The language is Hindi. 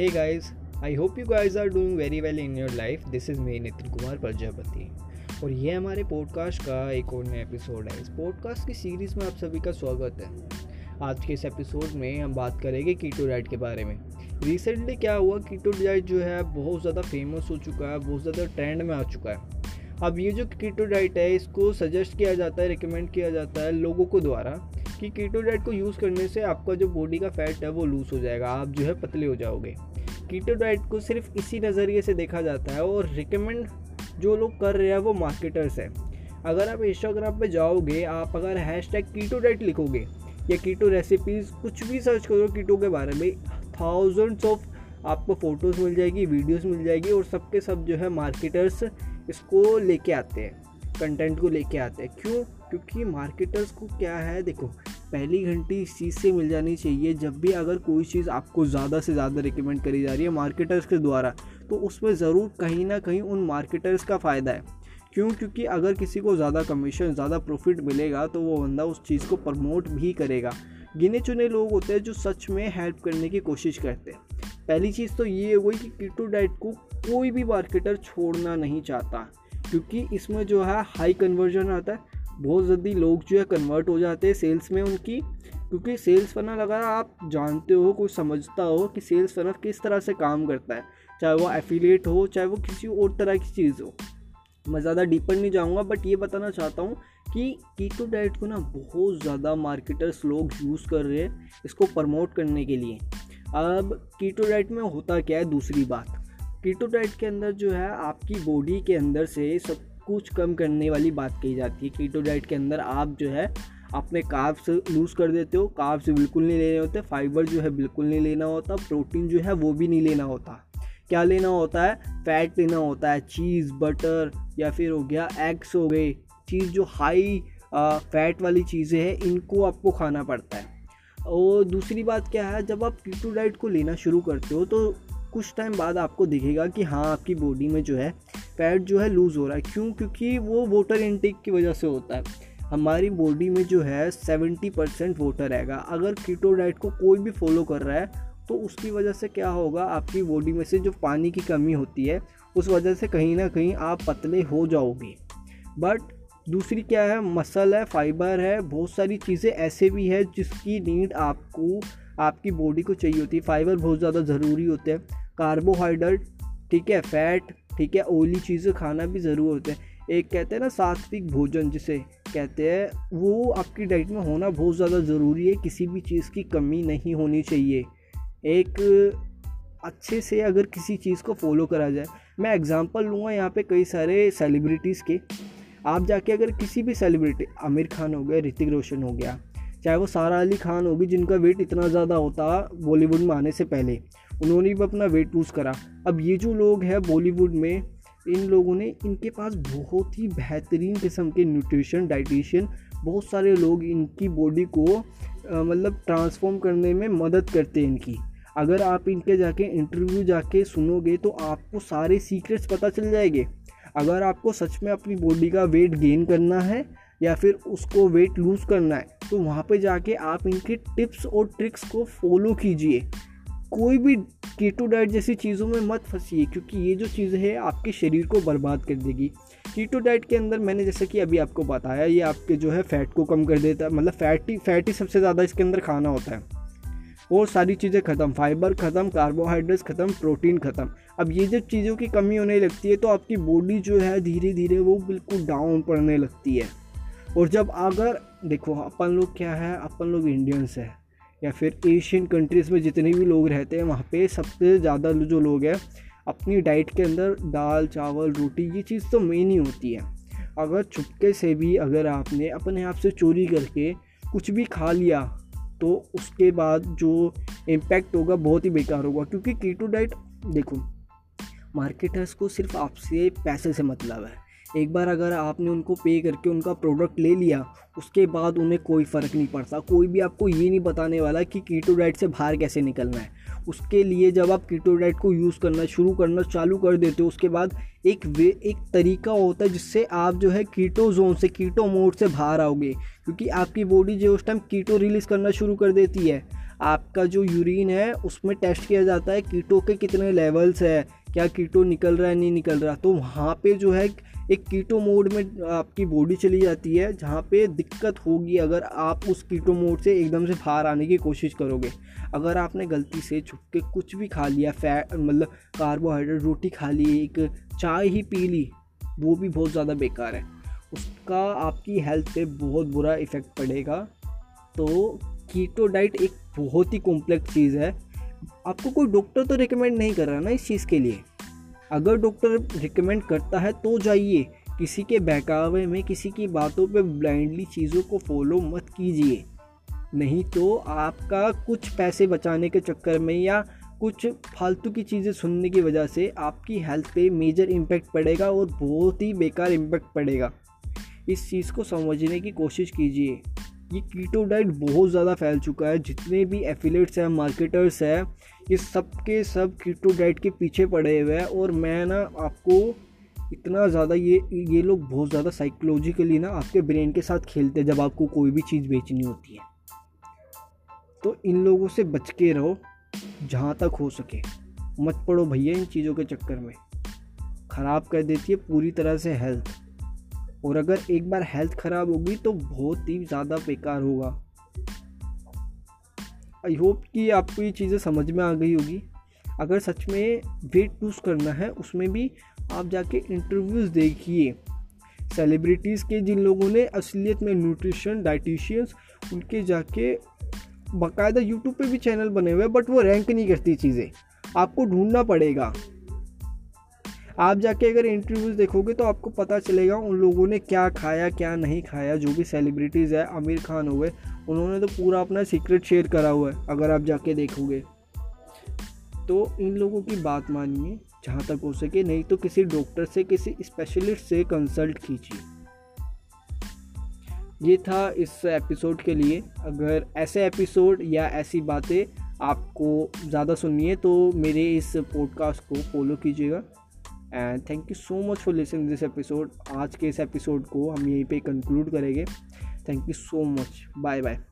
Hey guys, I hope you guys are doing very well in your life. This is me Nitin Kumar Prajapati और ये हमारे पॉडकास्ट का एक और नया एपिसोड है। इस पॉडकास्ट की सीरीज़ में आप सभी का स्वागत है। आज के इस एपिसोड में हम बात करेंगे कीटो डाइट के बारे में। रिसेंटली क्या हुआ? कीटो डाइट जो है बहुत ज़्यादा फ़ेमस हो चुका है बहुत ज़्यादा ट्रेंड में आ चुका है। अब ये जो कीटो डाइट है इसको सजेस्ट किया जाता है रिकमेंड किया जाता है लोगों को द्वारा कि कीटो डाइट को यूज़ करने से आपका जो बॉडी का फैट है वो लूज़ हो जाएगा, आप जो है पतले हो जाओगे। कीटो डाइट को सिर्फ़ इसी नज़रिए से देखा जाता है और रिकमेंड जो लोग कर रहे हैं वो मार्केटर्स हैं। अगर आप इंस्टाग्राम पे जाओगे, आप अगर हैश टैग कीटो डाइट लिखोगे, या कीटो रेसिपीज़ कुछ भी सर्च करो कीटो के बारे में थाउजेंड्स ऑफ़ आपको फ़ोटोज़ मिल जाएगी वीडियोस मिल जाएगी और सबके सब जो है मार्केटर्स इसको लेके आते हैं कंटेंट को लेके आते हैं। क्यों? क्योंकि मार्केटर्स को क्या है? देखो पहली घंटी इस चीज़ से मिल जानी चाहिए, जब भी अगर कोई चीज़ आपको ज़्यादा से ज़्यादा रिकमेंड करी जा रही है मार्केटर्स के द्वारा तो उसमें ज़रूर कहीं ना कहीं उन मार्केटर्स का फ़ायदा है। क्यों? क्योंकि अगर किसी को ज़्यादा कमीशन ज़्यादा प्रॉफिट मिलेगा तो वो बंदा उस चीज़ को प्रमोट भी करेगा। गिने चुने लोग होते हैं जो सच में हेल्प करने की कोशिश करते हैं। पहली चीज़ तो ये हो गई कि कीटो डाइट को कोई भी मार्केटर छोड़ना नहीं चाहता, क्योंकि इसमें जो है हाई कन्वर्जन आता है। बहुत जल्दी लोग जो है कन्वर्ट हो जाते हैं सेल्स में उनकी, क्योंकि सेल्स फनल अगर आप जानते हो, कोई समझता हो कि सेल्स फनल किस तरह से काम करता है, चाहे वो एफिलिएट हो, चाहे वो किसी और तरह की चीज़ हो। मैं ज़्यादा डीपर नहीं जाऊँगा बट ये बताना चाहता हूँ कि कीटो डाइट को ना बहुत ज़्यादा मार्केटर्स लोग यूज़ कर रहे हैं इसको प्रमोट करने के लिए। अब कीटो डाइट में होता क्या है? दूसरी बात। कीटो डाइट के अंदर जो है, आपकी बॉडी के अंदर से सब कुछ कम करने वाली बात कही जाती है कीटो डाइट के अंदर आप जो है अपने काब्स लूज़ कर देते हो काब्स बिल्कुल नहीं लेने होते फाइबर जो है बिल्कुल नहीं लेना होता प्रोटीन जो है वो भी नहीं लेना होता। क्या लेना होता है? फैट लेना होता है चीज़ बटर या फिर हो गया एग्स हो गए। चीज़ जो हाई फैट वाली चीज़ें हैं, इनको आपको खाना पड़ता है। और दूसरी बात क्या है, जब आप कीटो डाइट को लेना शुरू करते हो तो कुछ टाइम बाद आपको दिखेगा कि हाँ आपकी बॉडी में जो है फैट जो है लूज़ हो रहा है। क्यों? क्योंकि वो वाटर इनटेक की वजह से होता है। हमारी बॉडी में जो है सेवेंटी परसेंट वाटर रहेगा। अगर कीटो डाइट को कोई भी फॉलो कर रहा है तो उसकी वजह से क्या होगा? आपकी बॉडी में से जो पानी की कमी होती है, उस वजह से कहीं ना कहीं आप पतले हो जाओगे। बट दूसरी क्या है? मसल है फाइबर है, बहुत सारी चीज़ें ऐसे भी है जिसकी नीड आपको, आपकी बॉडी को चाहिए होती है। फाइबर बहुत ज़्यादा ज़रूरी होते हैं। कार्बोहाइड्रेट ठीक है फैट ठीक है ऑयली चीज़ें खाना भी ज़रूर होते हैं। एक कहते हैं ना, सात्विक भोजन जिसे कहते हैं, वो आपकी डाइट में होना बहुत ज़्यादा ज़रूरी है, किसी भी चीज़ की कमी नहीं होनी चाहिए। एक अच्छे से अगर किसी चीज़ को फॉलो करा जाए। मैं एग्ज़ाम्पल लूँगा यहाँ पे कई सारे सेलिब्रिटीज़ के। आप जाके अगर किसी भी सेलिब्रिटी आमिर खान हो गया, ऋतिक रोशन हो गया, चाहे वो सारा अली खान होगी, जिनका वेट इतना ज़्यादा होता बॉलीवुड में आने से पहले। उन्होंने भी अपना वेट लूज़ करा। अब ये जो लोग हैं बॉलीवुड में, इन लोगों ने, इनके पास बहुत ही बेहतरीन किस्म के न्यूट्रिशन डाइटिशियन बहुत सारे लोग इनकी बॉडी को मतलब ट्रांसफॉर्म करने में मदद करते हैं इनकी। अगर आप इनके जाके इंटरव्यू जाके सुनोगे तो आपको सारे सीक्रेट्स पता चल जाएँगे। अगर आपको सच में अपनी बॉडी का वेट गेन करना है, या फिर उसको वेट लूज़ करना है तो वहाँ पे जाके आप इनके टिप्स और ट्रिक्स को फॉलो कीजिए। कोई भी कीटो डाइट जैसी चीज़ों में मत फंसिए, क्योंकि ये जो चीज़ है, आपके शरीर को बर्बाद कर देगी। कीटो डाइट के अंदर मैंने जैसे कि अभी आपको बताया, ये आपके जो है फ़ैट को कम कर देता है मतलब फैटी फैट सबसे ज़्यादा इसके अंदर खाना होता है। और सारी चीज़ें ख़त्म फाइबर ख़त्म कार्बोहाइड्रेट्स ख़त्म प्रोटीन ख़त्म। अब ये जब चीज़ों की कमी होने लगती है तो आपकी बॉडी जो है धीरे धीरे वो बिल्कुल डाउन पड़ने लगती है। और जब अगर, देखो, अपन लोग क्या है, अपन लोग इंडियंस है। या फिर एशियन कंट्रीज़ में जितने भी लोग रहते हैं, वहाँ पे सबसे ज़्यादा जो लोग हैं, अपनी डाइट के अंदर दाल, चावल, रोटी, ये चीज़ तो मेन ही होती है। अगर चुपके से भी अगर आपने अपने आप से चोरी करके कुछ भी खा लिया तो उसके बाद जो इम्पैक्ट होगा बहुत ही बेकार होगा, क्योंकि कीटो डाइट देखो मार्केटर्स को सिर्फ़ आपसे पैसे से मतलब है। एक बार अगर आपने उनको पे करके उनका प्रोडक्ट ले लिया उसके बाद उन्हें कोई फ़र्क नहीं पड़ता। कोई भी आपको ये नहीं बताने वाला कि कीटो डाइट से बाहर कैसे निकलना है। उसके लिए जब आप कीटो डाइट को यूज़ करना शुरू करना चालू कर देते हो, उसके बाद एक वे, एक तरीका होता है जिससे आप जो है कीटो जोन से कीटो मोड से बाहर आओगे। क्योंकि आपकी बॉडी जो उस टाइम कीटो रिलीज़ करना शुरू कर देती है। आपका जो यूरिन है, उसमें टेस्ट किया जाता है कीटो के कितने लेवल्स है, क्या कीटो निकल रहा है, नहीं निकल रहा। तो वहाँ पे जो है एक कीटो मोड में आपकी बॉडी चली जाती है, जहाँ पे दिक्कत होगी अगर आप उस कीटो मोड से एकदम से बाहर आने की कोशिश करोगे। अगर आपने गलती से छुप के कुछ भी खा लिया फैट मतलब कार्बोहाइड्रेट रोटी खा ली, एक चाय ही पी ली, वो भी बहुत ज़्यादा बेकार है। उसका आपकी हेल्थ पे बहुत बुरा इफ़ेक्ट पड़ेगा। तो कीटो डाइट एक बहुत ही कॉम्प्लेक्स चीज़ है। आपको कोई डॉक्टर तो रिकमेंड नहीं कर रहा ना इस चीज़ के लिए? अगर डॉक्टर रिकमेंड करता है तो जाइए। किसी के बहकावे में किसी की बातों पे ब्लाइंडली चीज़ों को फॉलो मत कीजिए। नहीं तो आपका कुछ पैसे बचाने के चक्कर में या कुछ फालतू की चीज़ें सुनने की वजह से आपकी हेल्थ पे मेजर इम्पैक्ट पड़ेगा और बहुत ही बेकार इम्पैक्ट पड़ेगा। इस चीज़ को समझने की कोशिश कीजिए। ये कीटो डाइट बहुत ज़्यादा फैल चुका है। जितने भी एफिलेट्स हैं मार्केटर्स हैं, ये सब के सब कीटो डाइट के पीछे पड़े हुए हैं और मैं ना आपको इतना ज़्यादा ये ये लोग बहुत ज़्यादा साइकोलॉजिकली ना आपके ब्रेन के साथ खेलते हैं जब आपको कोई भी चीज़ बेचनी होती है। तो इन लोगों से बच के रहो, जहाँ तक हो सके। मत पड़ो भैया इन चीज़ों के चक्कर में। ख़राब कर देती है पूरी तरह से हेल्थ और अगर एक बार हेल्थ ख़राब होगी तो बहुत ही ज़्यादा बेकार होगा। आई होप कि आपको ये चीज़ें समझ में आ गई होगी। अगर सच में वेट लूज़ करना है, उसमें भी आप जाके इंटरव्यूज़ देखिए। सेलिब्रिटीज़ के जिन लोगों ने असलियत में न्यूट्रिशन डाइटिशियंस उनके जाके बाकायदा यूट्यूब पे भी चैनल बने हुए हैं बट वो रैंक नहीं करती चीज़ें। आपको ढूंढना पड़ेगा। आप जाके अगर इंटरव्यूज़ देखोगे तो आपको पता चलेगा उन लोगों ने क्या खाया, क्या नहीं खाया, जो भी सेलिब्रिटीज़ है, आमिर खान हुए उन्होंने तो पूरा अपना सीक्रेट शेयर करा हुआ है, अगर आप जाके देखोगे। तो इन लोगों की बात मानिए, जहाँ तक हो सके, नहीं तो किसी डॉक्टर से, किसी स्पेशलिस्ट से कंसल्ट कीजिए। ये था इस एपिसोड के लिए। अगर ऐसे एपिसोड या ऐसी बातें आपको ज़्यादा सुननी है तो मेरे इस पॉडकास्ट को फॉलो कीजिएगा। And thank you so much for listening this episode आज के इस एपिसोड को हम यहीं पे कंक्लूड करेंगे। Thank you so much bye bye